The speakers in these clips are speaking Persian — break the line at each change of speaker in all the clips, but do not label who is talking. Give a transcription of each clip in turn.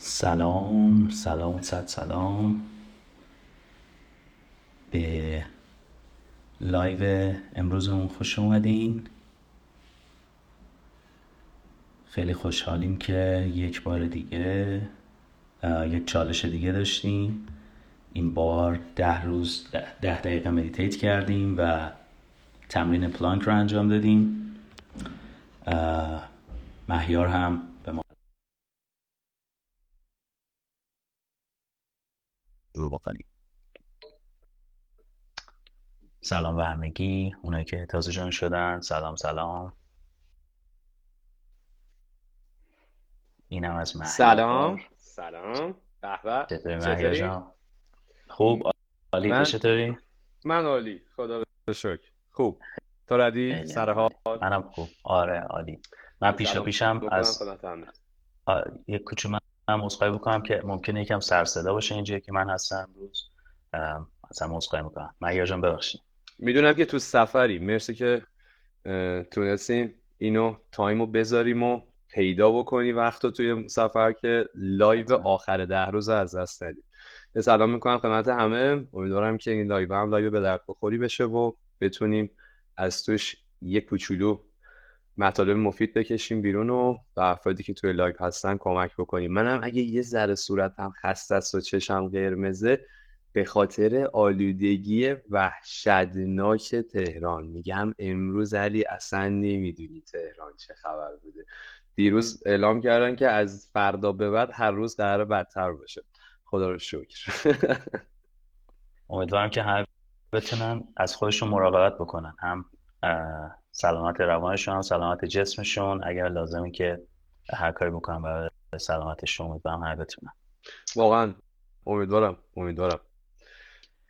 سلام سلام صد سلام. به لایو امروزمون خوش اومدین. خیلی خوشحالیم که یک بار دیگه یک چالش دیگه داشتیم. این بار ده روز ده دقیقه meditate کردیم و تمرین پلانک رو انجام دادیم. مهیار هم به ما سلام به همگی اونایی که تازه جان شدن. سلام سلام. اینم از مهیار.
سلام. سلام. به به
چطوری مهیار جان؟ خوب. عالی.
من-
چطوری؟
من عالی. خدا رو شکر. خوب. تو ردی؟
خیلی
سر حال؟
منم خوب. آره عالی. من پیشا پیشم از. آ، یک کوچولو من عذرخواهی بکنم که ممکنه یکم سر صدا باشه اینجا که من هستم امروز. ام، ازم عذرخواهی می‌کنم. مهیار جان ببخشید.
می‌دونم که تو سفری. مرسی که تونستیم اینو time و بذاریم و پیدا بکنی وقت رو توی سفر که لایو آخر ده روز از دست ندیم یه سلام می‌کنم خدمت همه. امیدوارم که این لایو هم لایو به درد بخوری بشه و بتونیم از توش یک کوچولو مطالب مفید بکشیم بیرون و به افرادی که توی لایو هستن کمک بکنیم. منم اگه یه ذره صورتم خسته است و چشم قرمزه به خاطر آلودگی وحشتناک تهران میگم امروز علی اصلا نمی‌دونی تهران چه خبر بوده. دیروز اعلام کردن که از فردا به بعد هر روز قرار بدتر باشه. خدا رو شکر.
امیدوارم که همه بتونن از خودشون مراقبت بکنن. هم سلامت روانشون هم سلامت جسمشون. اگر لازمه که هر کاری بکنن برای سلامتشون امیدوارم همه بتونن.
واقعا. امیدوارم امیدوارم.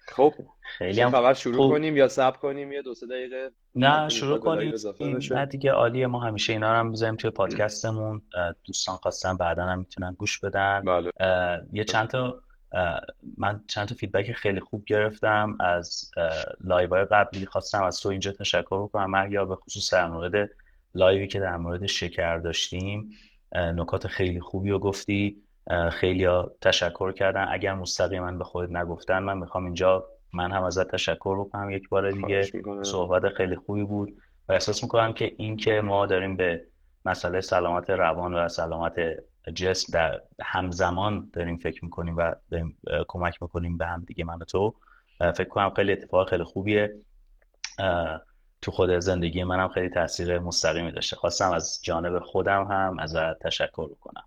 خب
خیلی هم
خبر شروع
خوب.
کنیم یا صبر کنیم؟ یه دو سه دقیقه.
نه شروع کنیم. نه دیگه عالیه. ما همیشه اینا رو هم توی پادکستمون. دوستان خواستن بعدا هم می‌تونن گوش بدن.
بله.
یه چند تا من چند تا feedback خیلی خوب گرفتم از live های قبلی. خواستم از تو اینجا تشکر بکنم مهیار به خصوص در مورد live ی که در مورد شکر داشتیم. نکات خیلی خوبی رو گفتی. خیلی ها تشکر کردن. اگر مستقیما به خودت نگفتن من می‌خوام اینجا من هم ازت تشکر بکنم یک بار دیگه. صحبت خیلی خوبی بود و احساس می‌کنم که این که ما داریم به مسئله سلامت روان و سلامت جسم در همزمان داریم فکر می‌کنیم و داریم کمک می‌کنیم به هم دیگه من و تو. فکر کنم خیلی اتفاق خیلی خوبیه. تو خود زندگی منم خیلی تاثیر مستقیمی داشته. خواستم از جانب خودم هم ازت تشکر بکنم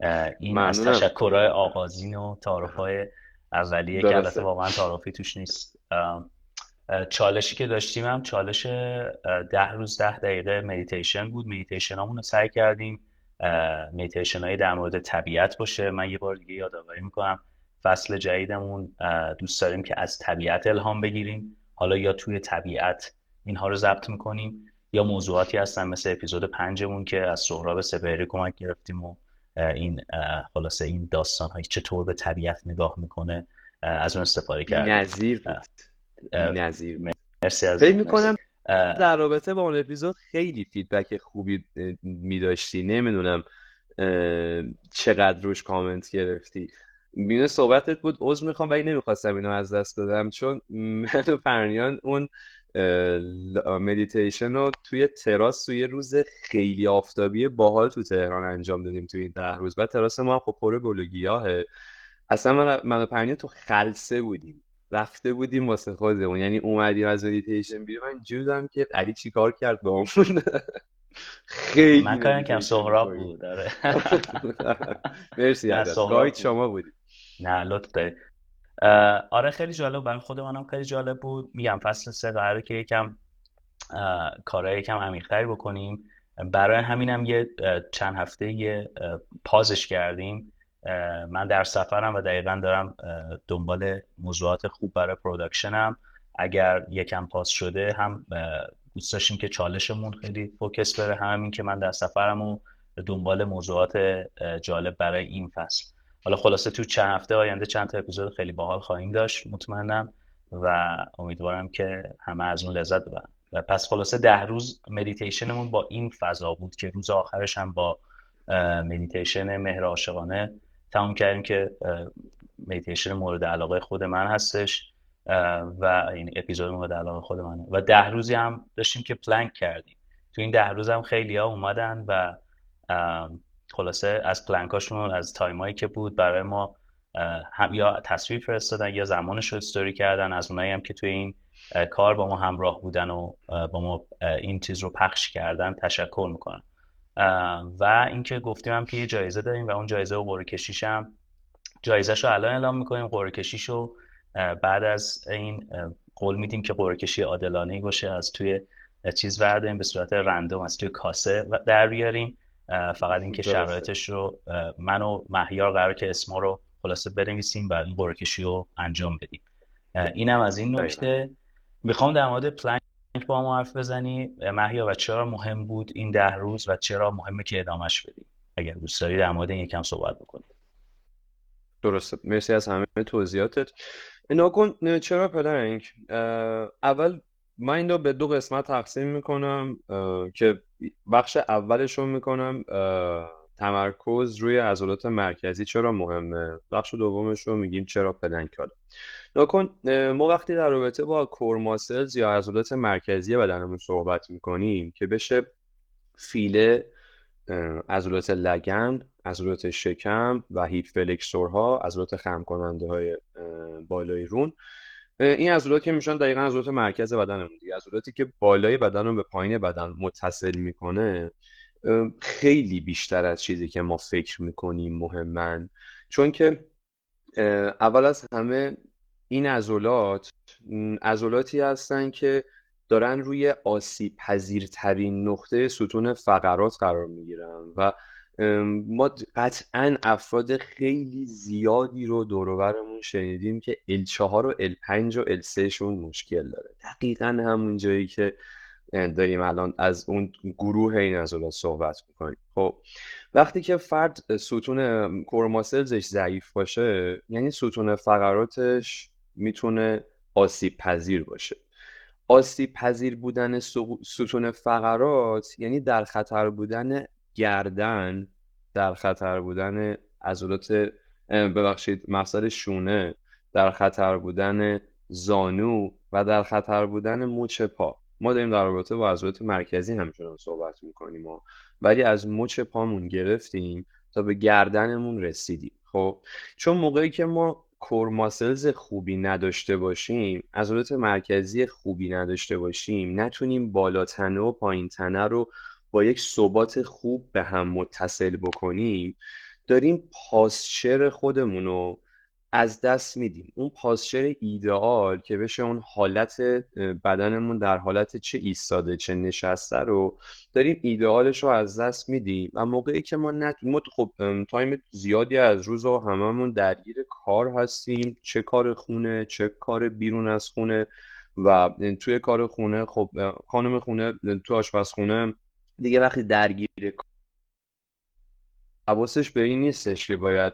اه، این از
ممنونم.
تشکرهای آغازین و تعارفهای اولیه که. البته واقعا تعارفی توش نیست. چالشی که داشتیم هم چالش ده روز ده دقیقه مدیتیشن بود. مدیتیشن رو سعی کردیم. مدیتیشن هایی در مورد طبیعت باشه. من یه بار دیگه یادآوری می‌کنم فصل جدیدمون دوست داریم که از طبیعت الهام بگیریم. حالا یا توی طبیعت اینها رو ضبط می‌کنیم یا موضوعاتی هستن مثل اپیزود پنجمون که از سهراب سپهری کمک گرفتیم و این خلاصه این داستان هایی چطور به طبیعت نگاه می‌کنه از اون استفاده کردیم.
بی‌نظیر بود. بی‌نظیر.
مرسی از
فکر می‌کنم در رابطه با اون اپیزود خیلی feedback خوبی میداشتی. نمی‌دونم چقدر روش کامنت گرفتی. میون صحبتت بود عذر می‌خوام ولی نمی‌خواستم اینو از دست بدم. چون من و پرنیان اون مدیتیشن رو توی تراس توی روز خیلی آفتابی باحال تو تهران انجام دادیم توی این ده روز. بعد تراس ما هم خب پر گل و گیاهه. اصلا من, من و پرنیان تو خلسه بودیم. رفته بودیم واسه خودمون. یعنی اومدیم از مدیتیشن بیرون. من بودم که علی چی کار کرد با اون؟ خیلی
من کارم کم سهراب. بود. آره.
مرسی
سهراب
گاید
بود.
شما بودی.
نه لطف داری آره خیلی جالب. برای خود منم خیلی جالب بود. میگم فصل سه قراره که یکم کارهای یکم عمیق‌تری بکنیم. برای همینم یه چند هفته یه pause ش کردیم. من در سفرم و دقیقا دارم دنبال موضوعات خوب برای production م. اگر یکم pause شده هم دوست داشتیم که چالشمون خیلی focus بره. هم این که من در سفرم و دنبال موضوعات جالب برای این فصل. حالا خلاصه تو چند هفته آینده چند تا اپیزود خیلی باحال خواهیم داشت. مطمئنم و امیدوارم که همه از اون لذت ببرن. و پس خلاصه ده روز مدیتیشنمون با این فضا بود که روز آخرش هم با مدیتیشن مهر عاشقانه تموم کردیم که میتیشن مورد علاقه خود من هستش و این اپیزود مورد علاقه خود منه. و ده روزی هم داشتیم که پلنک کردیم. تو این ده روز هم خیلی ها اومدن و خلاصه از پلنکاشون از time ایی که بود برای ما هم یا تصویر فرستادن یا زمانش رو استوری کردن از اونایی هم که توی این کار با ما همراه بودن و با ما این چیز رو پخش کردن تشکر می‌کنم. و اینکه گفتیم هم که یه جایزه داریم و اون جایزه و قرعه کشیش هم رو الان اعلام می‌کنیم قرعه کشیش رو بعد از این قول میدیم که قرعه کشی عادلانه باشه از توی چیز ورداریم به صورت رندوم از توی کاسه در بیاریم. فقط اینکه شرایطش رو من و مهیار قرار که اسما رو خلاصه بنویسیم و این قرعه رو انجام بدیم. اینم از این نکته. می‌خوام در مورد پلنک با ما حرف بزنی؟ مهیار و چرا مهم بود این ده روز و چرا مهمه که ادامش بدیم؟ اگر دوست داری در مورد این یکم صحبت بکنیم.
درسته. مرسی از همه توضیحاتت. ناکن چرا پلنک اول من این رو به دو قسمت تقسیم می‌کنم که بخش اولش رو می‌کنم تمرکز روی عضلات مرکزی چرا مهمه. بخش دومش رو میگیم چرا پلنک نکن ما وقتی در رابطه با کورماسلز یا عضلات مرکزی بدنمون صحبت می‌کنیم که بشه فیله عضلات لگن عضلات شکم و هیپ فلکسورها عضلات خم کننده های بالای رون این عضلات که میشن دقیقا عضلات مرکز بدنمون دیگه. عضلاتی که بالای بدن رو به پایین بدن متصل می‌کنه خیلی بیشتر از چیزی که ما فکر می‌کنیم مهمن. چون که اول از همه این عضلات عضلاتی هستن که دارن روی آسیب پذیرترین نقطه ستون فقرات قرار می‌گیرن و ما قطعا افراد خیلی زیادی رو دوروبرمون شنیدیم که L4 و L5 و L3 شون مشکل داره. دقیقا همون جایی که داریم الان از اون گروه این عضلات صحبت می‌کنیم. خب وقتی که فرد ستون کورماسلزش ضعیف باشه یعنی ستون فقراتش می‌تونه آسیب پذیر باشه. آسیب پذیر بودن ستون فقرات یعنی در خطر بودن گردن در خطر بودن عضلات ببخشید مفصل شونه در خطر بودن زانو و در خطر بودن مچ پا. ما داریم در رابطه با عضلات مرکزی همچنان صحبت می‌کنیم ولی از مچ پامون گرفتیم تا به گردنمون رسیدیم. خب چون موقعی که ما کورماسلز خوبی نداشته باشیم عضلات مرکزی خوبی نداشته باشیم نتونیم بالاتنه و پایین تنه رو با یک ثبات خوب به هم متصل بکنیم. داریم پاسچر خودمون رو از دست میدیم. اون پاسچر ایدئال که بشه اون حالت بدنمون در حالت چه ایستاده چه نشسته داریم ایدئالش رو از دست میدیم. و موقعی که ما نت... ما خب time زیادی از روز و هممون درگیر کار هستیم. چه کار خونه چه کار بیرون از خونه. و توی کار خونه خب خانم خونه تو آشپزخونه دیگه وقتی درگیر حواسش به این نیستش که باید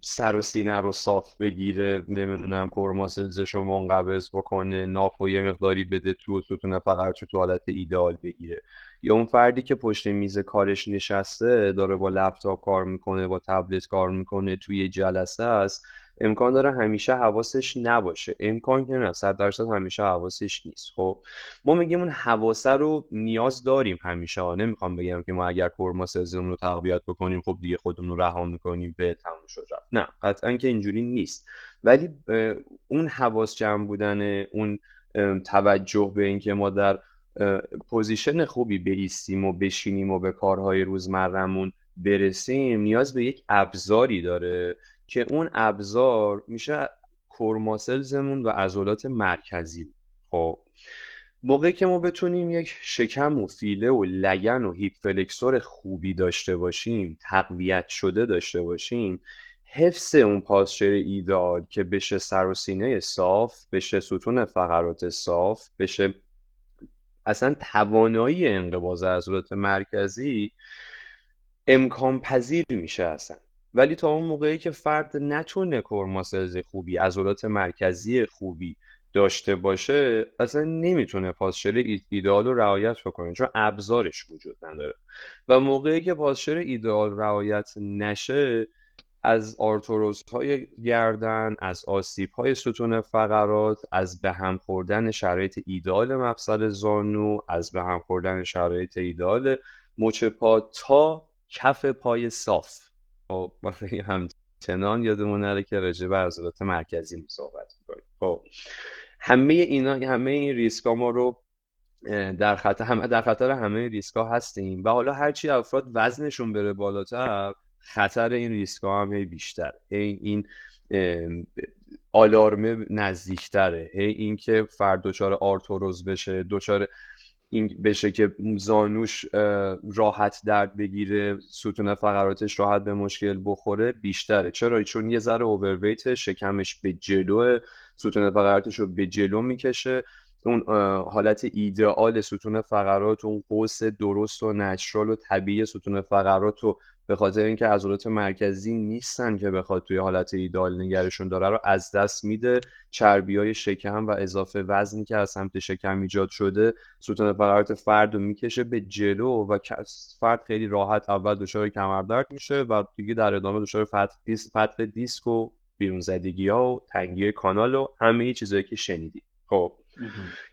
سر و سینه رو صاف بگیره نمی‌دونم core muscles ش رو منقبض بکنه ناف و یه مقداری بده تو ستون فقراتو حالت ایدئال بگیره. یا اون فردی که پشت میز کارش نشسته داره با لپتاپ کار می‌کنه با تبلت کار می‌کنه توی جلسه است. امکان داره همیشه حواسش نباشه. امکان که نه صد درصد همیشه حواسش نیست. خب ما میگیم اون حواسه رو نیاز داریم همیشه. ها نمی‌خوام بگم که ما اگر کرما سزمون رو تقویت بکنیم خب دیگه خودمون رو رها می‌کنیم به تموم شد نه قطعا که اینجوری نیست. ولی اون حواس جمع بودن اون توجه به اینکه ما در position خوبی بیستیم و بشینیم و به کارهای روزمرمون برسیم نیاز به یک ابزاری داره. که اون ابزار میشه core muscles مون و عضلات مرکزی. خب موقعی که ما بتونیم یک شکم و فیله و لگن و hip flexor خوبی داشته باشیم تقویت شده داشته باشیم حفظ اون posture ایده‌آل که بشه سر و سینه صاف بشه ستون فقرات صاف بشه اصلا توانایی انقباض عضلات مرکزی امکان پذیر میشه اصلا. ولی تا اون موقعی که فرد نتونه کرماسلز خوبی عضلات مرکزی خوبی داشته باشه اصلا نمی‌تونه پاسچر ایدئال رو رعایت بکنه چون ابزارش وجود نداره. و موقعی که پاسچر ایدئال رعایت نشه از آرتروز های گردن از آسیب های ستون فقرات از به هم خوردن شرایط ایدال مفصل زانو از به هم خوردن شرایط ایدال مچ پا تا کف پای صاف. خب همچنان یادمون نره که راجع به عضلات مرکزی صحبت می‌کنیم. خب همه اینا همه این ریسک ما رو در خطر همه در خطر همه ریسک ها هستیم و حالا هرچی افراد وزنشون بره بالاتر خطر این ریسک ها هم بیشتر هی این آلارمه نزدیکتره. هی این که فرد دچار آرتوروز بشه دچار این بشه که زانوش راحت درد بگیره ستون فقراتش راحت به مشکل بخوره بیشتره. چرا؟ چون یه ذره اوورویت شکمش به جلو ستون فقراتش رو به جلو می‌کشه. اون حالت ایدئال ستون فقرات اون قوس درست و نچرال و طبیعی ستون فقرات رو به خاطر اینکه عضلات مرکزی نیستن که بخواد توی حالت ایدال نگرشون داره رو از دست میده. چربی های شکم و اضافه وزنی که از سمت شکم ایجاد شده ستون فقرات فرد رو می‌کشه به جلو و فرد خیلی راحت اول دچار کمردرد میشه و دیگه در ادامه دچار فتق دیسک و بیرون زدگی ها و تنگی کانال و همه چیزهایی که شنیدی خب.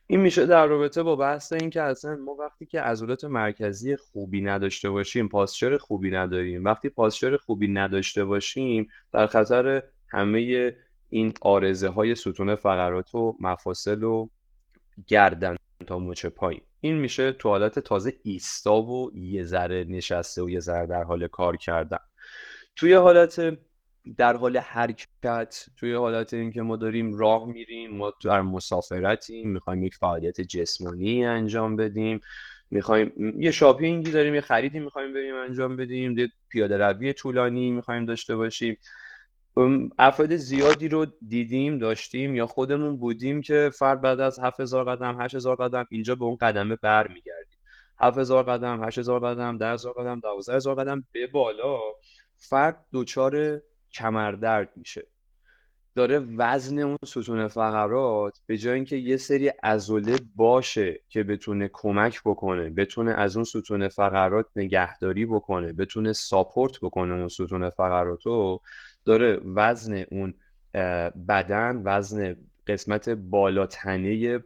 این میشه در رابطه با بحث این که اصلا ما وقتی که عضلات مرکزی خوبی نداشته باشیم پاسچر خوبی نداریم. وقتی پاسچر خوبی نداشته باشیم در خطر همه این آرزه های ستون فقرات و مفاصل و گردن تا مچ پایین این میشه تو حالت تازه ایستا و یه ذره nesheste و یه ذره در حال کار کردن. توی حالت در حال حرکت توی حالت اینکه ما داریم راه میریم ما در مسافرتیم می‌خوایم یک فعالیت جسمانی انجام بدیم می‌خوایم یه شاپینگی داریم یه خریدی می‌خوایم بریم انجام بدیم یه پیاده روی طولانی می‌خوایم داشته باشیم. افراد زیادی رو دیدیم داشتیم یا خودمون بودیم که فرد بعد از 7000 قدم 8000 قدم اینجا به اون قدمه برمیگردیم. 7000 قدم 8000 قدم 10000 قدم 12000 قدم به بالا فرد دچار کمردرد میشه. داره وزن اون ستون فقرات به جای اینکه یه سری عضله باشه که بتونه کمک بکنه بتونه از اون ستون فقرات نگهداری بکنه بتونه ساپورت بکنه اون ستون فقراتو داره وزن اون بدن وزن قسمت بالاتنه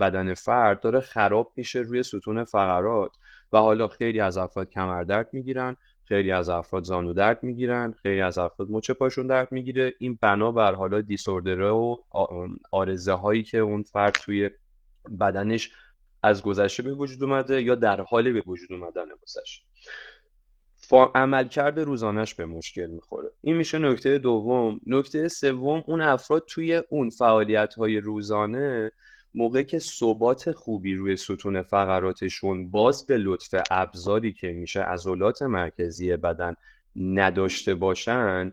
بدن فرد داره خراب میشه روی ستون فقرات. و حالا خیلی از افراد کمردرد می‌گیرن خیلی از افراد زانو درد می‌گیرن خیلی از افراد مچ پاشون درد می‌گیره. این بنا بر حالا دیسوردره و آرزه هایی که اون فرد توی بدنش از گذشته به وجود اومده یا در حال به وجود اومدن واسش عملکرد روزانش به مشکل می‌خوره. این میشه نکته دوم. نکته سوم اون افراد توی اون فعالیت های روزانه موقع که ثبات خوبی روی ستون فقراتشون باز به لطف ابزاری که میشه عضلات مرکزی بدن نداشته باشن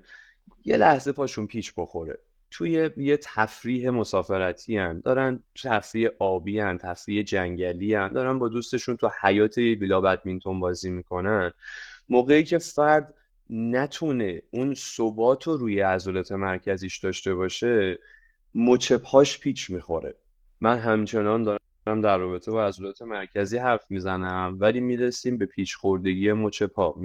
یه لحظه پاشون پیچ بخوره توی یه تفریح مسافرتی هن. دارن تفریح آبی هن. تفریح جنگلی هن. دارن با دوستشون تو حیات بیلا بدمینتون بازی می‌کنن موقعی که فرد نتونه اون ثبات رو روی عضلات مرکزیش داشته باشه مچ پاش پیچ می‌خوره من همچنان دارم در رابطه با عضلات مرکزی حرف می‌زنم ولی می‌رسیم به پیچ خوردگی مچ پا.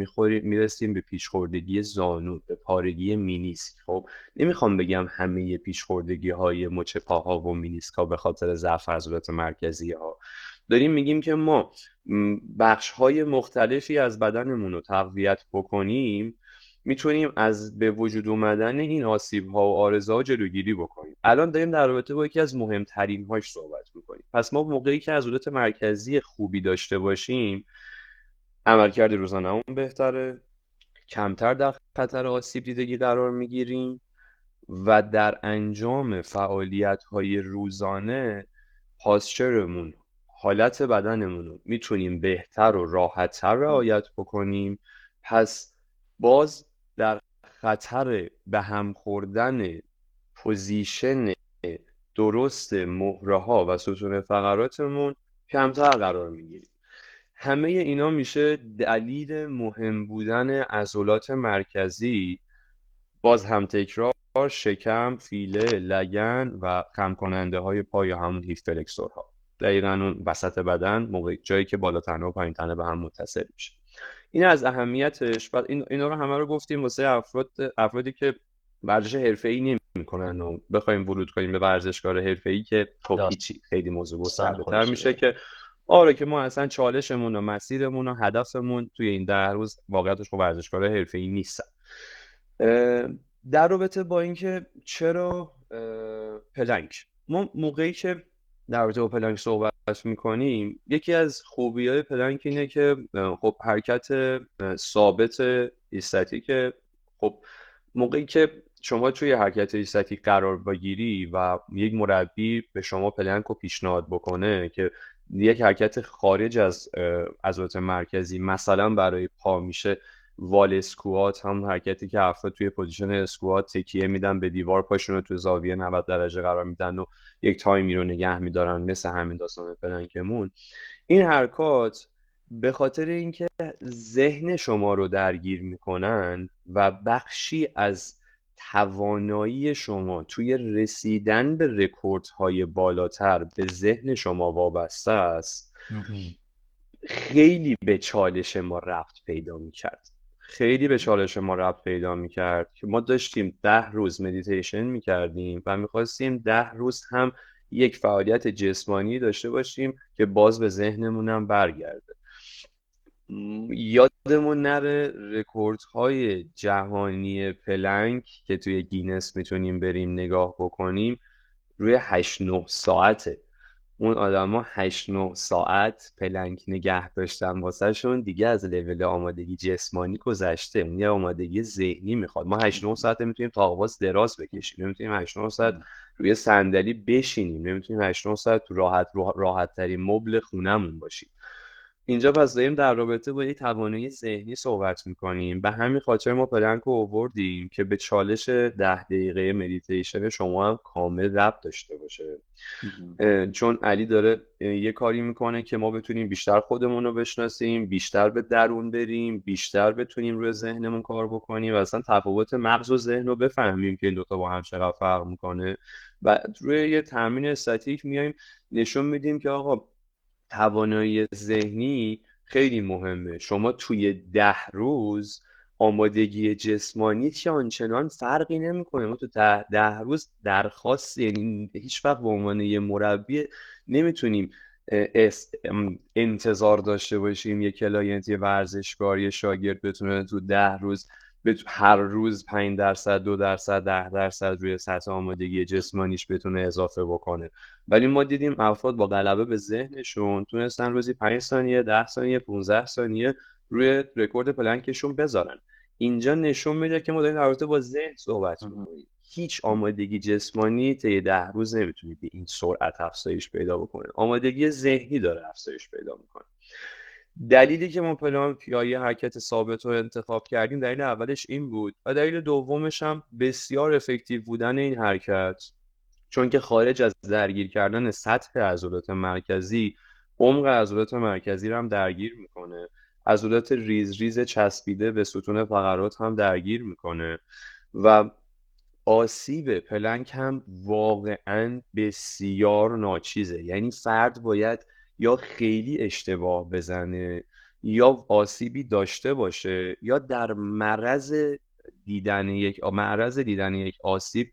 می‌رسیم به پیچ خوردگی زانو به پارگی مینیسک. خب نمی‌خوام بگم همه پیچ خوردگی های مچ پاها و مینیسک ها به خاطر ضعف عضلات مرکزی ها داریم میگیم که ما بخش های مختلفی از بدنمون رو تقویت بکنیم. می‌تونیم از به وجود اومدن این آسیب ها و آرزه ها جلوگیری بکنیم. الان داریم در رابطه با یکی از مهمترین هاش صحبت می‌کنیم. پس ما موقعی که عضلات مرکزی خوبی داشته باشیم عملکرد روزانه بهتره کمتر در خطر آسیب دیدگی قرار می‌گیریم و در انجام فعالیت های روزانه posture مون حالت بدنمون رو می‌تونیم بهتر و راحتتر رعایت بکنیم. پس باز در خطر به هم خوردن position درست مهره ها و ستون فقراتمون کمتر قرار می‌گیریم. همه اینا میشه دلیل مهم بودن عضلات مرکزی باز هم تکرار شکم فیله لگن و خم کننده های پای همون هیف فلکسورها. دقیقا اون وسط بدن موقع جایی که بالا تنه و پایین تنه به هم متصل میشه. این از اهمیتش. بعد این اینا رو همه رو گفتیم واسه افراد افرادی که ورزش حرفه‌ای نمی‌کنن و بخوایم ورود کنیم به ورزشکار حرفه‌ای که خب خیلی موضوع گسترده‌تر میشه که آره که ما اصلا چالشمون و مسیرمون و هدفمون توی این ده روز واقعیتش خب ورزشکار حرفه‌ای نیستن. در رابطه با اینکه چرا پلنک ما موقعی که در رابطه با پلنک صحبت می‌کنیم یکی از خوبی های پلنک اینه که خب حرکت ثابت که خب موقعی که شما توی حرکت ایستاتی قرار بگیری و یک مربی به شما پلنک رو پیشنهاد بکنه که یک حرکت خارج از عضلات مرکزی مثلا برای پا میشه wall squat هم حرکتی که افراد توی position squat تکیه میدن به دیوار پاشون رو توی زاویه 90 درجه قرار میدن و یک time ی رو نگه میدارن مثل همین داستان پلنکمون این حرکات به خاطر اینکه ذهن شما رو درگیر می‌کنن و بخشی از توانایی شما توی رسیدن به رکوردهای بالاتر به ذهن شما وابسته است خیلی به چالش ما ربط پیدا می‌کرد. خیلی به چالش ما ربط پیدا می‌کرد که ما داشتیم ده روز مدیتیشن می‌کردیم و می‌خواستیم ده روز هم یک فعالیت جسمانی داشته باشیم که باز به ذهنمون برگرده. یادمون نره رکوردهای جهانی پلنک که توی گینس می‌تونیم بریم نگاه بکنیم روی 8 9 ساعته. اون آدما 8 9 ساعت پلنک نگه داشتن واسهشون دیگه از لول آمادگی جسمانی گذشته. اون یه آمادگی ذهنی می‌خواد. ما 8 9 ساعت می‌تونیم طاق‌باز دراز بکشیم. نمی‌تونیم 8 9 ساعت روی صندلی بشینیم. نمی‌تونیم 8 9 ساعت تو راحت راحت ترین مبل خونمون باشیم. اینجا پس داریم در رابطه با یک توانایی ذهنی صحبت می‌کنیم. به همین خاطر ما پلنک رو آوردیم که به چالش ده دقیقه مدیتیشن شما هم کامل ربط داشته باشه. چون علی داره یه کاری می‌کنه که ما بتونیم بیشتر خودمون رو بشناسیم بیشتر به درون بریم بیشتر بتونیم روی ذهنمون کار بکنیم و اصلا تفاوت مغز و ذهن رو بفهمیم که این دوتا با هم چقدر فرق می‌کنه. و روی یه تمرین استاتیک میایم نشون میدیم که آقا توانایی ذهنی خیلی مهمه. شما توی ده روز آمادگی جسمانی که آنچنان فرقی نمی‌کنه؟ ما تو ده, ده روز درخواست یعنی هیچ وقت به عنوان یه مربی نمی‌تونیم انتظار داشته باشیم یه client یه ورزشکار یه شاگرد بتونه تو ده روز هر روز 5 درصد دو درصد ده درصد روی سطح آمادگی جسمانیش بتونه اضافه بکنه. ولی ما دیدیم افراد با غلبه به ذهنشون تونستن روزی 5 ثانیه 10 ثانیه 15 ثانیه روی رکورد پلنکشون بذارن. اینجا نشون میده که ما داریم در با ذهن صحبت می‌کنیم. هیچ آمادگی جسمانی طی ده روز نمی‌تونید به این سرعت افزایش پیدا بکنه. آمادگی ذهنی داره افزایش پیدا می‌کنه. دلیلی که ما پلان پیایی حرکت ثابت رو انتخاب کردیم دلیل اولش این بود و دلیل دومش هم بسیار effective بودن این حرکت. چون که خارج از درگیر کردن سطح عضلات مرکزی عمق عضلات مرکزی رو هم درگیر می‌کنه. عضلات ریز ریز چسبیده به ستون فقرات هم درگیر می‌کنه. و آسیب پلنک هم واقعا بسیار ناچیزه. یعنی فرد باید یا خیلی اشتباه بزنه یا آسیبی داشته باشه یا در معرض دیدن یک معرض دیدن یک آسیب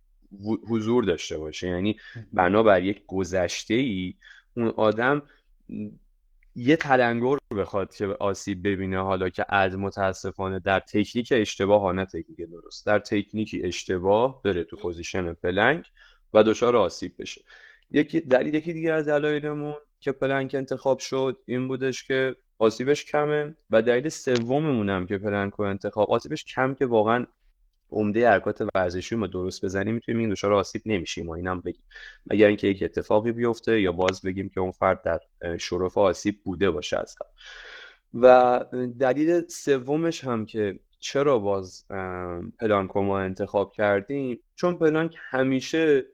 حضور داشته باشه. یعنی بنابر یک گذشته ای اون آدم یه تلنگر بخواد که آسیب ببینه حالا که از متاسفانه در تکنیک اشتباه ها نه تکنیک درست در تکنیکی اشتباه بره تو position plank و دچار آسیب بشه. یکی دلیل یکی دیگه از دلایلمون که پلنک انتخاب شد این بودش که آسیبش کمه و دلیل سوممون هم که پلنک انتخاب آسیبش کم که واقعا عمده حرکات ورزشی ما درست بزنیم می‌تونیم این دچار آسیب نمیشیم و اینم بگیم. مگر اینکه یک اتفاقی بیفته یا باز بگیم که اون فرد در شرف آسیب بوده باشه از و دلیل سومش هم که چرا باز پلانکو ما انتخاب کردیم؟ چون پلانک همیشه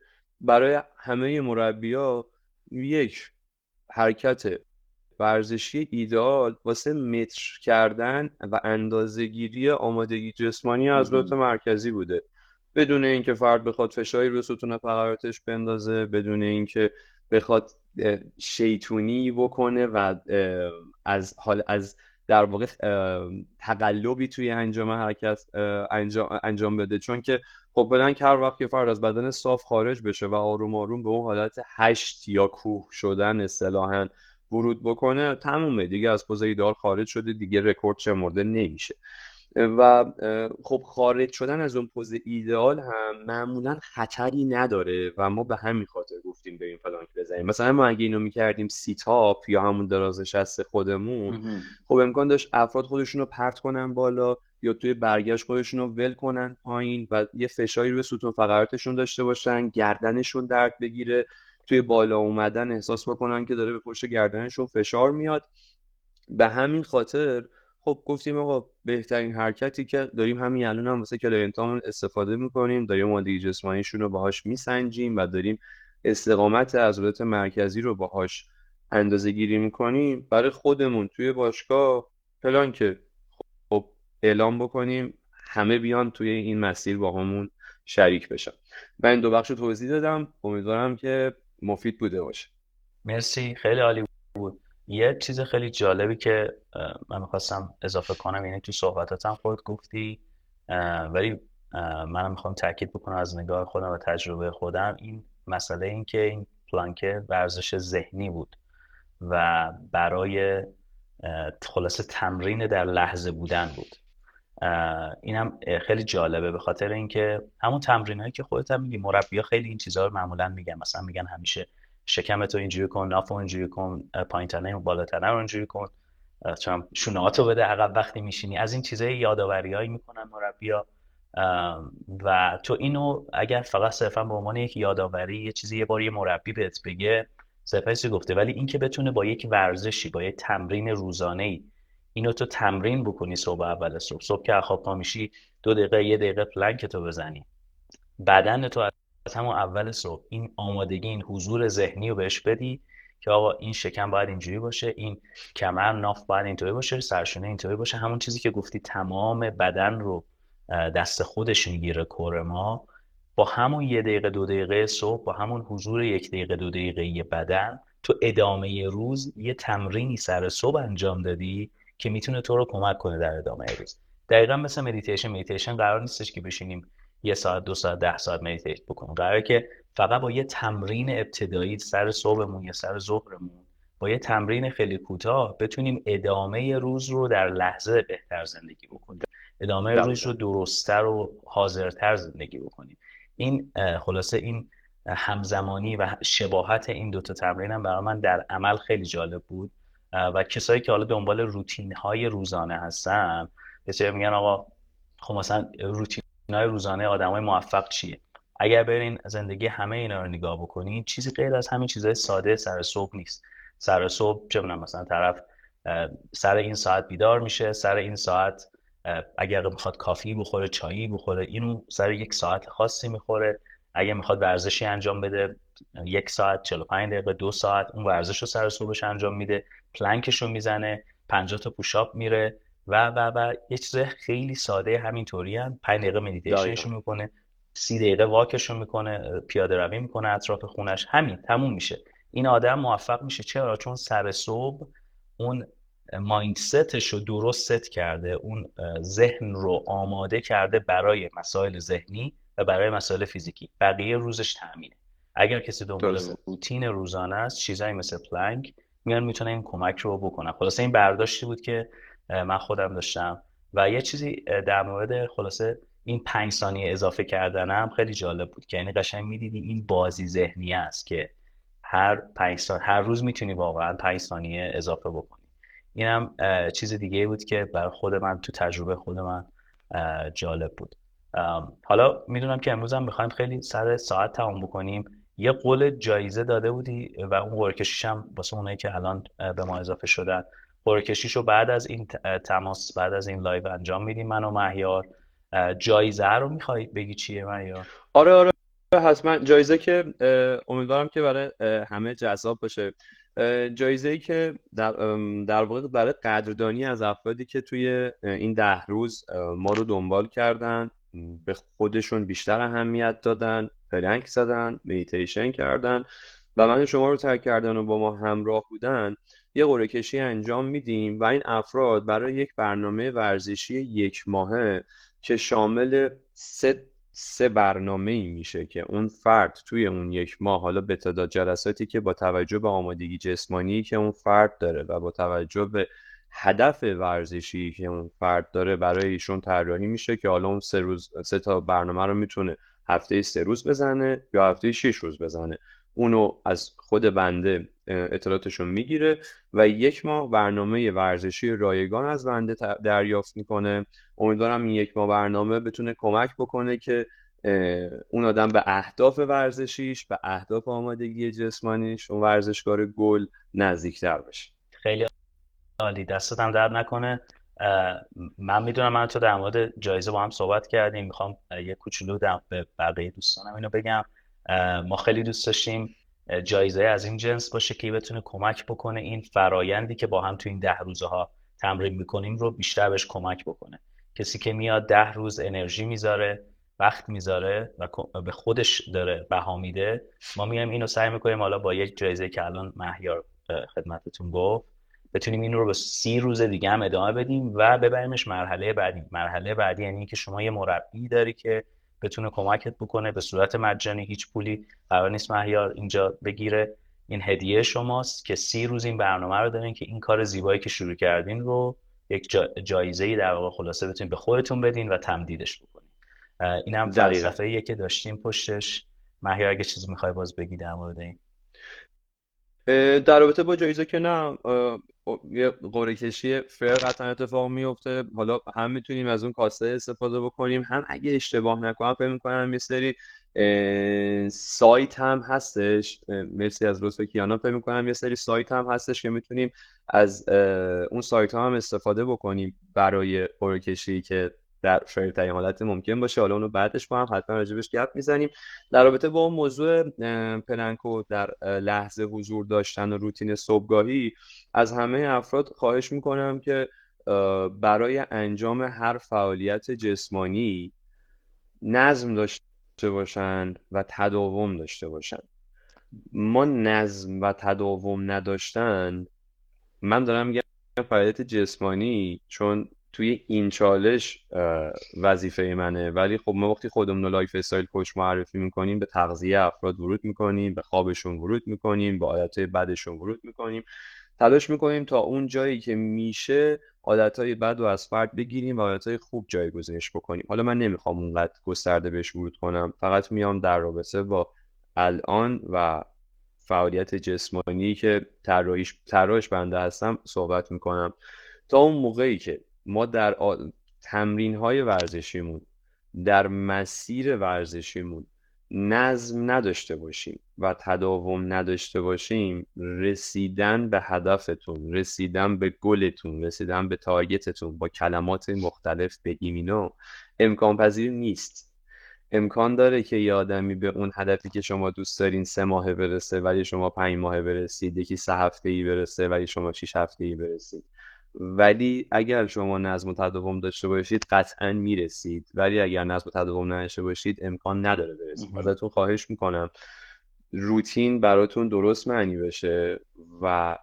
برای همه مربیا یک حرکت ورزشی ایدئال واسه متر کردن و اندازهگیری آمادگی جسمانی از لوت مرکزی بوده. بدون اینکه فرد بخواد فشاری رو ستون فقراتش بندازه بدون اینکه بخواد شیطونی بکنه و از حال از در واقع تقلبی توی انجام حرکت انجام, انجام بده. چون که خب بدن که هر وقت که فرد از بدن صاف خارج بشه و آروم آروم به اون حالت هشت یا کوه شدن اصطلاحا ورود بکنه تمومه. دیگه از pose ایده‌آل خارج شده دیگه رکورد شمرده نمیشه. و خب خارج شدن از اون pose ایدئال هم معمولا خطری نداره و ما به همین خاطر گفتیم بریم فلانک بزنیم. مثلا ما اگه اینو می‌کردیم sit-up یا همون دراز نشست خودمون خب امکان داشت افراد خودشون رو پرت کنن بالا یا توی برگشت خودشون رو ول کنن پایین و یه فشاری روی ستون فقراتشون داشته باشن گردنشون درد بگیره توی بالا اومدن احساس بکنن که داره به پشت گردنشون فشار میاد. به همین خاطر خب گفتیم آقا بهترین حرکتی که داریم همین الان هم واسه client امون استفاده می‌کنیم داریم آمادگی جسمانیشون رو باهاش میسنجیم و داریم استقامت عضلات مرکزی رو باهاش اندازه گیری می‌کنیم. برای خودمون توی باشگاه پلان که خب اعلام بکنیم همه بیان توی این مسیر با همون شریک بشن. من این دو بخش توضیح دادم. امیدوارم که مفید بوده باشه.
مرسی. خیلی عالی بود. یه چیز خیلی جالبی که من می‌خواستم اضافه کنم یعنی تو صحبتاتم خود گفتی ولی منم می‌خوام تاکید بکنم از نگاه خودم و تجربه خودم. این مسئله این که این پلانکه ورزش ذهنی بود و برای خلاصه تمرین در لحظه بودن بود. این هم خیلی جالبه به خاطر اینکه همون تمرین هایی که خودت هم میگی مربی خیلی این چیزها رو معمولا میگن. مثلا میگن همیشه شکمتو اینجوری کن نافو اینجوری کن پایین تنه بالاتنه رو اینجوری کن. چون شونهاتو بده عقب وقتی میشینی. از این چیزای یادآوری هایی می‌کنن مربیا و تو اینو اگر فقط صرفا به عنوان یک یادآوری یه چیزی یه بار یه مربی بهت بگه صرفا گفته. ولی اینکه بتونه با یک ورزشی با یک تمرین روزانه ای اینو تو تمرین بکنی صبح اول صبح. صبح که خواب پا میشی دو دقیقه یه دقیقه پلنک تو بزنی. بدن تو از همون اول صبح این آمادگی این حضور ذهنی رو بهش بدی که آقا این شکم باید اینجوری باشه این کمر ناف باید اینطوری باشه سرشونه اینطوری باشه. همون چیزی که گفتی تمام بدن رو دست خودش می‌گیره کور ما. با همون یه دقیقه دو دقیقه صبح با همون حضور یک دقیقه دو دقیقه بدن تو ادامه روز یه تمرینی سر صبح انجام دادی که می‌تونه تو رو کمک کنه در ادامه روز. دقیقا مثل مدیتیشن مدیتیشن قرار نیستش که بشینیم یه ساعت دو ساعت ده ساعت meditate بکنیم. قراره که فقط با یه تمرین ابتدایی سر صبحمون یا سر ظهرمون با یه تمرین خیلی کوتاه بتونیم ادامه روز رو در لحظه بهتر زندگی بکنیم. ادامه روز رو درستتر و حاضرتر زندگی بکنیم. این خلاصه این همزمانی و شباهت این دوتا تمرین هم برای من در عمل خیلی جالب بود. و کسایی که حالا دنبال روتین های روزانه هستن بسیار میگن آقا خب مثلا روتین های روزانه آدمای موفق چیه؟ اگر برین زندگی همه اینا رو نگاه بکنین چیزی غیر از همین چیزهای ساده سر صبح نیست. سر صبح چه مثلا طرف سر این ساعت بیدار میشه سر این ساعت اگر می‌خواد coffee بخوره چایی بخوره اینو سر یک ساعت خاصی می‌خوره. اگر می‌خواد ورزشی انجام بده یک ساعت 45 دقیقه دو ساعت اون ورزش رو سر صبحش انجام میده. پلنکش رو می‌زنه 50 تا push-up میره و و و یه چیز خیلی ساده همینطوری هم 5 دقیقه مدیتیشنش می‌کنه سی دقیقه walk ش رو می‌کنه پیاده روی می‌کنه اطراف خونش. همین تموم میشه. این آدم موفق میشه. چرا؟ چون سر صبح اون مایندستش رو درست ست کرده اون ذهن رو آماده کرده برای مسائل ذهنی و برای مسائل فیزیکی. بقیه روزش تامینه اگر کسی دنبال روتین روزانه است چیزایی مثل پلنک میان می‌تونه این کمک رو بکنن خلاصه این برداشتی بود که من خودم داشتم. و یه چیزی در مورد خلاصه این پنج ثانیه اضافه کردنم خیلی جالب بود که یعنی قشنگ می‌دیدی این بازی ذهنی است که هر پنج هر روز می‌تونی واقعا پنج ثانیه اضافه بکنی. اینم چیز دیگه بود که برای خود من تو تجربه خود من جالب بود. حالا می‌دونم که امروز هم می‌خوایم خیلی سر ساعت تمام بکنیم. یه قول جایزه داده بودی و اون قرعه کشیش هم واسه اونایی که الان به ما اضافه شدن. قرعه کشیشو بعد از این تماس بعد از این لایو انجام میدیم من و مهیار جایزه رو می‌خوای بگی چیه مهیار؟
آره آره حتما جایزه که امیدوارم که برای همه جذاب باشه. جایزه ای که در, در واقع برای قدردانی از افرادی که توی این ده روز ما رو دنبال کردن به خودشون بیشتر اهمیت دادن. پلنک زدن میتیشن کردن و من شما رو ترک کردن و با ما همراه بودن یه قرعه کشی انجام میدیم و این افراد برای یک برنامه ورزشی یک ماهه که شامل سه سه برنامه ای میشه که اون فرد توی اون یک ماه حالا به تعداد جلساتی که با توجه به آمادگی جسمانی که اون فرد داره و با توجه به هدف ورزشی که اون فرد داره برای ایشون طراحی میشه که حالا اون سه روز سه تا برنامه رو می‌تونه هفته سه روز بزنه یا هفته شش روز بزنه. اونو از خود بنده اطلاعاتشون می‌گیره و یک ماه برنامه ورزشی رایگان از بنده دریافت می‌کنه. امیدوارم این یک ماه برنامه بتونه کمک بکنه که اون آدم به اهداف ورزشیش به اهداف آمادگی جسمانیش اون ورزشکار گل نزدیکتر بشه.
خیلی عالی. دستتم درد نکنه. من می‌دونم من تو در مورد جایزه با هم صحبت کردیم. می‌خوام یه کوچولو به بقیه دوستانم اینو بگم. ما خیلی دوست داشتیم جایزه از این جنس باشه که بتونه کمک بکنه این فرایندی که با هم تو این ده روزه ها تمرین می‌کنیم رو بیشتر بهش کمک بکنه. کسی که میاد ده روز انرژی می‌ذاره وقت می‌ذاره و به خودش داره بها میده ما میایم اینو سعی می‌کنیم حالا با یک جایزه که الان مهیار خدمتتون گفت بتونیم این رو به سی روز دیگه هم ادامه بدیم و ببریمش مرحله بعدی. مرحله بعدی یعنی که شما یه مربی داری که بتونه کمکت بکنه به صورت مجانی هیچ پولی قرار نیست. مهیار اینجا بگیره این هدیه شماست که سی روز این برنامه رو دارین که این کار زیبایی که شروع کردین رو یک جا جایزه ای در واقع خلاصه بتونین به خودتون بدین و تمدیدش بکنین. این هم فلسفه که داشتیم پشتش. مهیار اگه چیزی می‌خوای باز بگی در مورد این.
در رابطه با جایزه که نه یه قرعه کشی فر قطعا اتفاق میفته حالا هم می‌تونیم از اون کاسه استفاده بکنیم هم اگه اشتباه نکنم فکر می‌کنم یه سری سایت هم هستش. مرسی از لطف کیانا. فکر می‌کنم یه سری سایت هم هستش که می‌تونیم از اون سایت ها هم استفاده بکنیم برای قرعه کشی که در ترین حالت ممکن باشه. حالا اونو بعدش با هم حتما راجبش گپ می‌زنیم. در رابطه با اون موضوع پلنکو در لحظه حضور داشتن و روتین صبحگاهی از همه افراد خواهش می‌کنم که برای انجام هر فعالیت جسمانی نظم داشته باشن و تداوم داشته باشن. ما نظم و تداوم نداشتن من دارم میگم فعالیت جسمانی چون توی این چالش وظیفه منه. ولی خب ما وقتی خودمون رو lifestyle coach معرفی می‌کنیم به تغذیه افراد ورود می‌کنیم به خوابشون ورود می‌کنیم به عادتهای بدشون ورود می‌کنیم. تلاش می‌کنیم تا اون جایی که میشه عادتهای بد رو از فرد بگیریم و عادتهای خوب جایگزینش بکنیم. حالا من نمی‌خوام اونقدر گسترده بهش ورود کنم. فقط میام در رابطه با الان و فعالیت جسمانی که طراحش بنده هستم صحبت می‌کنم. تا اون موقعی که ما در تمرین های ورزشیمون در مسیر ورزشیمون نظم نداشته باشیم و تداوم نداشته باشیم رسیدن به هدفتون رسیدن به گلتون رسیدن به تارگتتون با کلمات مختلف بگیم اینو امکان پذیر نیست. امکان داره که یه آدمی به اون هدفی که شما دوست دارین سه ماه برسه ولی شما پنج ماه برسید یکی سه هفته ای برسه ولی شما شیش هفته ای برسید. ولی اگر شما نظم و تداوم داشته باشید قطعا می‌رسید. ولی اگر نظم و تداوم نداشته باشید امکان نداره برسید. ازتون خواهش می‌کنم روتین براتون درست معنی بشه و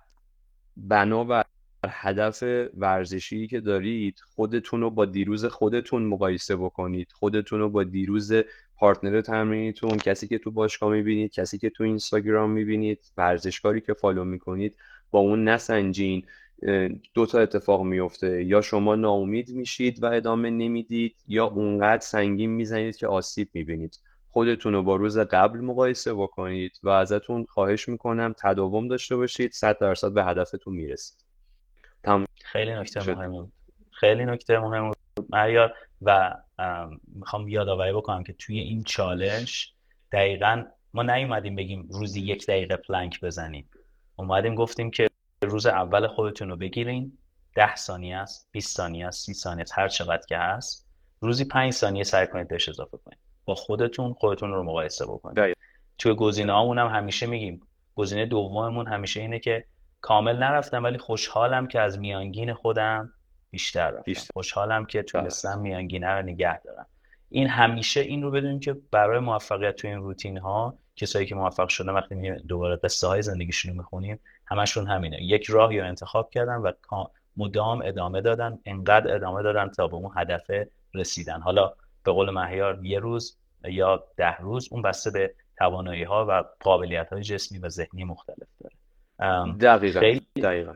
بنابر هدف ورزشی که دارید خودتون رو با دیروز خودتون مقایسه بکنید. خودتون رو با دیروز پارتنر تمرینیتون کسی که تو باشگاه می‌بینید کسی که تو اینستاگرام می‌بینید ورزشکاری که فالو می‌کنید با اون نسنجین. دو تا اتفاق میفته یا شما ناامید میشید و ادامه نمی‌دید یا اونقدر سنگین می‌زنید که آسیب می‌بینید. خودتون رو با روز قبل مقایسه بکنید و ازتون خواهش می‌کنم تداوم داشته باشید. 100 درصد به هدفتون می‌رسید.
تم... خیلی نکته مهم خیلی نکته مهم معیار و می‌خوام یادآوری بکنم که توی این چالش دقیقا ما نیومدیم بگیم روزی یک دقیقه پلنک بزنیم. اومدیم گفتیم که روز اول خودتون رو بگیرین. ده ثانیه است 20 ثانیه است 30 ثانیه است هر چقدر که هست. روزی 5 ثانیه سعی کنید بهش اضافه کنید. با خودتون خودتون رو مقایسه بکنید. توی گزینه هامون هم همیشه میگیم. گزینه دوممون همیشه اینه که کامل نرفتم ولی خوشحالم که از میانگین خودم بیشتر رفتم. بیشتر. خوشحالم که تونستم میانگینه رو نگه دارم. این همیشه این رو بدونیم که برای موفقیت تو این روتین ها کسایی که موفق شدن وقتی دوباره قصه های زندگیشون رو می‌خونیم همشون همینه. یک راهی رو انتخاب کردن و مدام ادامه دادن. انقدر ادامه دادن تا به اون هدف رسیدن. حالا به قول مهیار یه روز یا ده روز اون بسته به توانایی ها و قابلیت های جسمی و ذهنی مختلف داره.
دقیقا خیلی دقیقا.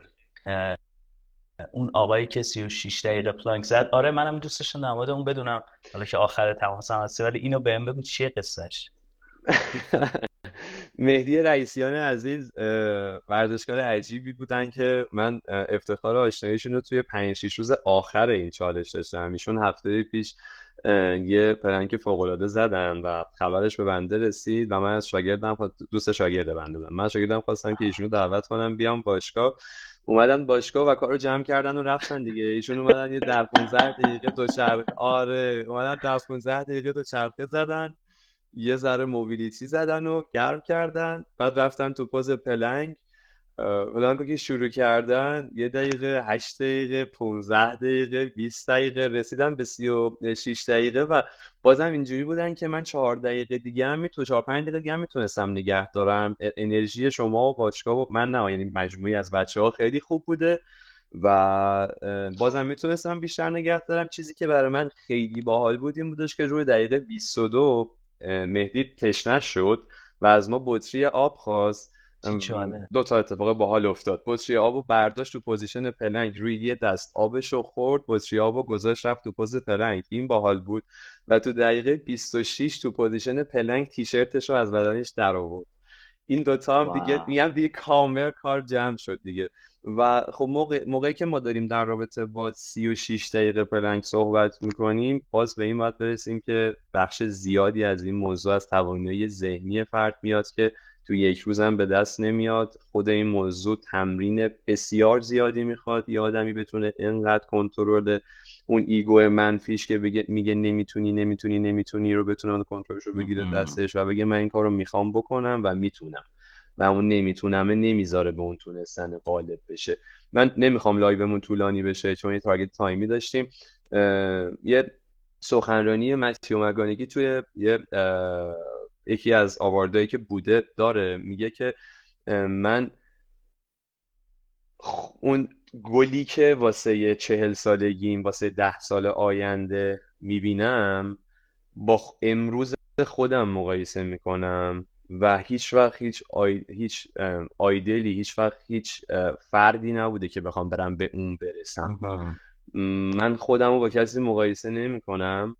اون آقایی که 36 دقیقه پلانک زد. آره منم دوستش دارم اون بدونم. حالا که آخر تماس هم هستی ولی اینو بهم بگو چیه قصهش
مهدی رئیسیان عزیز ورزشکار عجیبی بودن که من افتخار آشناییشون رو توی 5 6 روز آخر این چالش داشتم. ایشون هفته پیش یه پلنک فوق العاده زدن و خبرش به بنده رسید و من از شاگردم دوست شاگرد بنده بودم. من شاگردم خواستم که ایشونو دعوت کنم بیام باشگاه. اومدن باشگاه و کارو جمع کردن و رفتن دیگه. ایشون اومدن یه 10 15 دقیقه دو چرخ آره اومدن 10 15 دقیقه دو چرخه زدن. یه ذره موبیلیتی زدن و گرم کردن. بعد رفتن تو پوز پلنگ. بلان که شروع کردن. یه دقیقه هشت دقیقه 15 دقیقه 20 دقیقه. رسیدن به 36 دقیقه و بازم اینجوری بودن که من چهار دقیقه دیگه هم تو چهار پنج دقیقه دیگه هم می‌تونستم نگه دارم. انرژی شما و باشگاه و من نه یعنی مجموعی از بچه ها خیلی خوب بوده و بازم می‌تونستم بیشتر نگه دارم. چیزی که برای من خیلی باحال بود این بودش که روی دقیقه 22 مهدی تشنه شد و از ما بطری آب خواست. دو تا اتفاق باحال افتاد. بطری آبو برداشت تو position plank روی یه دست آبشو خورد بطری آبو گذاشت رفت تو pose plank. این باحال بود. و تو دقیقه 26 تو position plank تیشرتش رو از بدنش در آورد این دوتا هم دیگه میگم دیگه کامل کار جمع شد دیگه. و خب موقع، موقعی که ما داریم در رابطه با 36 دقیقه پلنگ صحبت می‌کنیم باز به این باید برسیم که بخش زیادی از این موضوع از توانایی ذهنی فرد میاد که تو یک روزم به دست نمیاد. خود این موضوع تمرین بسیار زیادی می‌خواد. یه آدمی بتونه اینقدر کنترل اون ego منفیش که بگه میگه نمی‌تونی نمی‌تونی نمی‌تونی رو بتونه کنترلش رو بگیره دستش و بگه من این کار رو می‌خوام بکنم و می‌تونم. و اون نمیتونمه نمی‌ذاره به اون تونستن غالب بشه. من نمی‌خوام لایومون طولانی بشه چون یه target timeی داشتیم. یه سخنرانی متیو مک‌کانهی توی یه یکی از award هایی که بوده داره. میگه که من اون گلی که واسه چهل سالگیم واسه ده سال آینده می‌بینم با امروز خودم مقایسه می‌کنم و هیچ وقت هیچ, آی... هیچ آیدلی هیچ وقت هیچ فردی نبوده که بخوام برم به اون برسم. من خودم رو با کسی مقایسه نمی کنم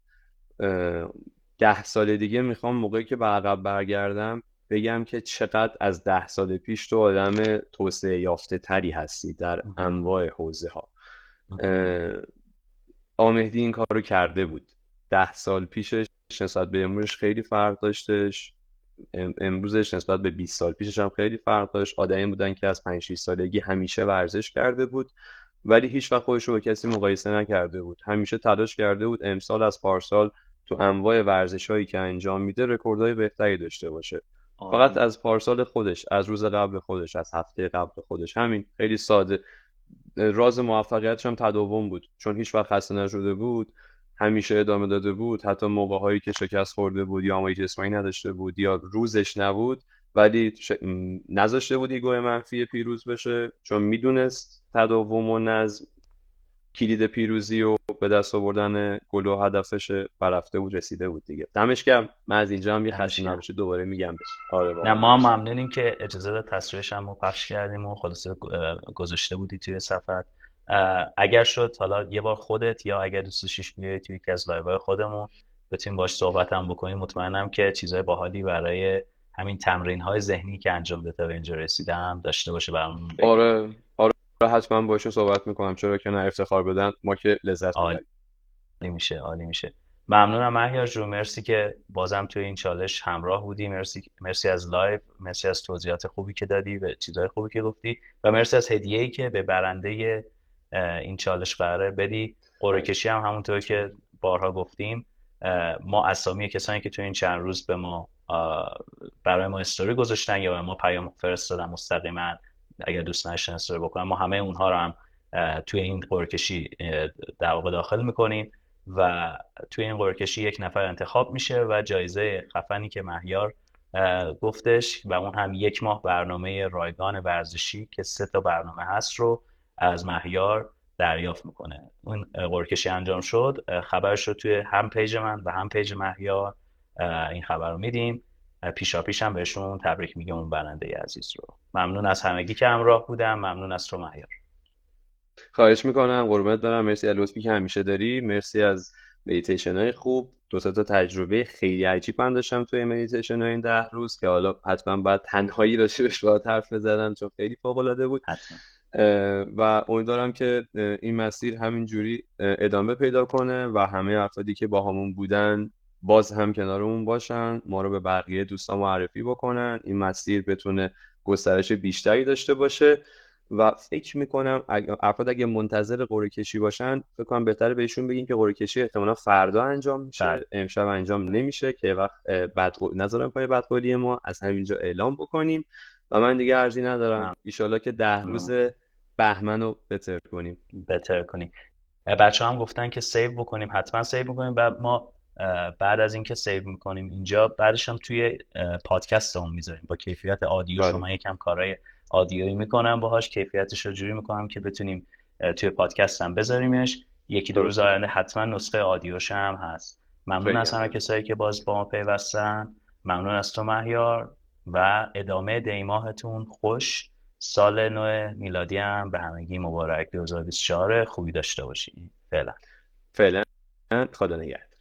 ده سال دیگه می‌خوام موقعی که به عقب برگردم بگم که چقدر از ده سال پیش تو آدم توسعه یافته تری هستی در انواع حوزه ها آمهدی این کار رو کرده بود. ده سال پیشش نسبت به امروزش خیلی فرق داشتش. امروزش نسبت به 20 سال پیشش هم خیلی فرق داشت. آدمی بودن که از 5 6 سالگی همیشه ورزش کرده بود ولی هیچ وقت خودش رو با کسی مقایسه نکرده بود. همیشه تلاش کرده بود امسال از پارسال تو انواع ورزش هایی که انجام میده رکوردهای بهتری داشته باشه. فقط از پارسال خودش از روز قبل خودش از هفته قبل خودش. همین خیلی ساده. راز موفقیتش هم تداوم بود. چون هیچ وقت خسته نشده بود همیشه ادامه داده بود. حتی موقع هایی که شکست خورده بود یا آمادگی جسمانی نداشته بود یا روزش نبود ولی ش... نذاشته بود ego منفی پیروز بشه. چون می‌دونست تداوم و نظم کلید پیروزی و به دست آوردن گل و هدفش برفته بود رسیده بود دیگه. دمش گرم. من از اینجا هم یه خشم نباشه دوباره میگم.
آره نه ما هم ممنونیم که اجازه داد تصویرش هم پخش کردیم و خلاصه گذاشته بودی توی سفر اگر شد حالا یه بار خودت یا اگر دوست داشتیش بیای توی یکی از لایوهای خودمون بتونیم باش صحبت هم بکنیم مطمئنم که چیزهای باحالی برای همین تمرین های ذهنی که انجام داده به اینجا رسیدم داشته باشه برامون
آره. حتما باشون صحبت می‌کنم؟ چرا که نه افتخار بدن؟ ما که لذت
عالی میشه عالی میشه ممنونم مهیار جون مرسی که بازم توی این چالش همراه بودی. مرسی مرسی از لایو مرسی از توضیحات خوبی که دادی و چیزهای خوبی که گفتی و مرسی از هدیه ای که به برنده این چالش قراره بدی. قرعه کشی هم همونطور که بارها گفتیم ما اسامی کسانی که تو این چند روز به ما برای ما استوری گذاشتن یا به ما پیام فرستادن مستقیما اگر دوست داشتن استوری بکنن ما همه اونها رو هم توی این قرعه کشی در واقع داخل می‌کنیم و توی این قرعه کشی یک نفر انتخاب میشه و جایزه خفنی که مهیار گفتش و اون هم یک ماه برنامه رایگان ورزشی که سه تا برنامه هست رو از مهیار دریافت می‌کنه. اون قرعه کشی انجام شد خبرش رو توی هم پیج من و هم پیج مهیار این خبر رو میدیم. پیشا پیش هم بهشون تبریک میگم اون برنده عزیز رو. ممنون از همگی که همراه بودم. ممنون از تو مهیار.
خواهش می‌کنم. قربانت دارم مرسی از لطفی که همیشه داری. مرسی از مدیتیشن های خوب. دو تا تجربه خیلی عجیب من داشتم توی مدیتیشن های این ده روز که حالا حتما باید تنهایی راجبش باید حرف بزنم چون خیلی فوق العاده بود.
حتما.
و امیدوارم که این مسیر همینجوری ادامه پیدا کنه و همه افرادی که باهامون بودن باز هم کنارمون باشن ما رو به بقیه دوستان معرفی بکنن. این مسیر بتونه گسترش بیشتری داشته باشه و فکر می‌کنم افراد اگه منتظر قرعه کشی باشن فکر کنم بهتره بهشون بگیم که قرعه کشی احتمالا فردا انجام میشه.
بله.
امشب انجام نمیشه که وقت بد نظرم پای بدقولی ما از همینجا اعلام بکنیم. و من دیگه ارزی ندارم. ایشالله که ده روز بهمن رو بتر کنیم.
بتر کنیم. بچه هم گفتن که save بکنیم. حتما save بکنیم. و ما بعد از اینکه save می‌کنیم اینجا بعدش هم توی پادکست هم می‌ذاریم. با کیفیت audio بله. شما یکم کارهای audio یی می‌کنم باهاش کیفیتش رو جوری می‌کنم که بتونیم توی پادکست هم بذاریمش. یکی دو روز آینده حتما نسخه audio ش هم هست. ممنون از همه کسایی که باز با ما پیوستن. ممنون از تو مهیار. و ادامه دیماهتون خوش. سال نو میلادی هم به همگی مبارک. 2024 خوبی داشته باشید فعلا.
فعلا خدا نگهدار.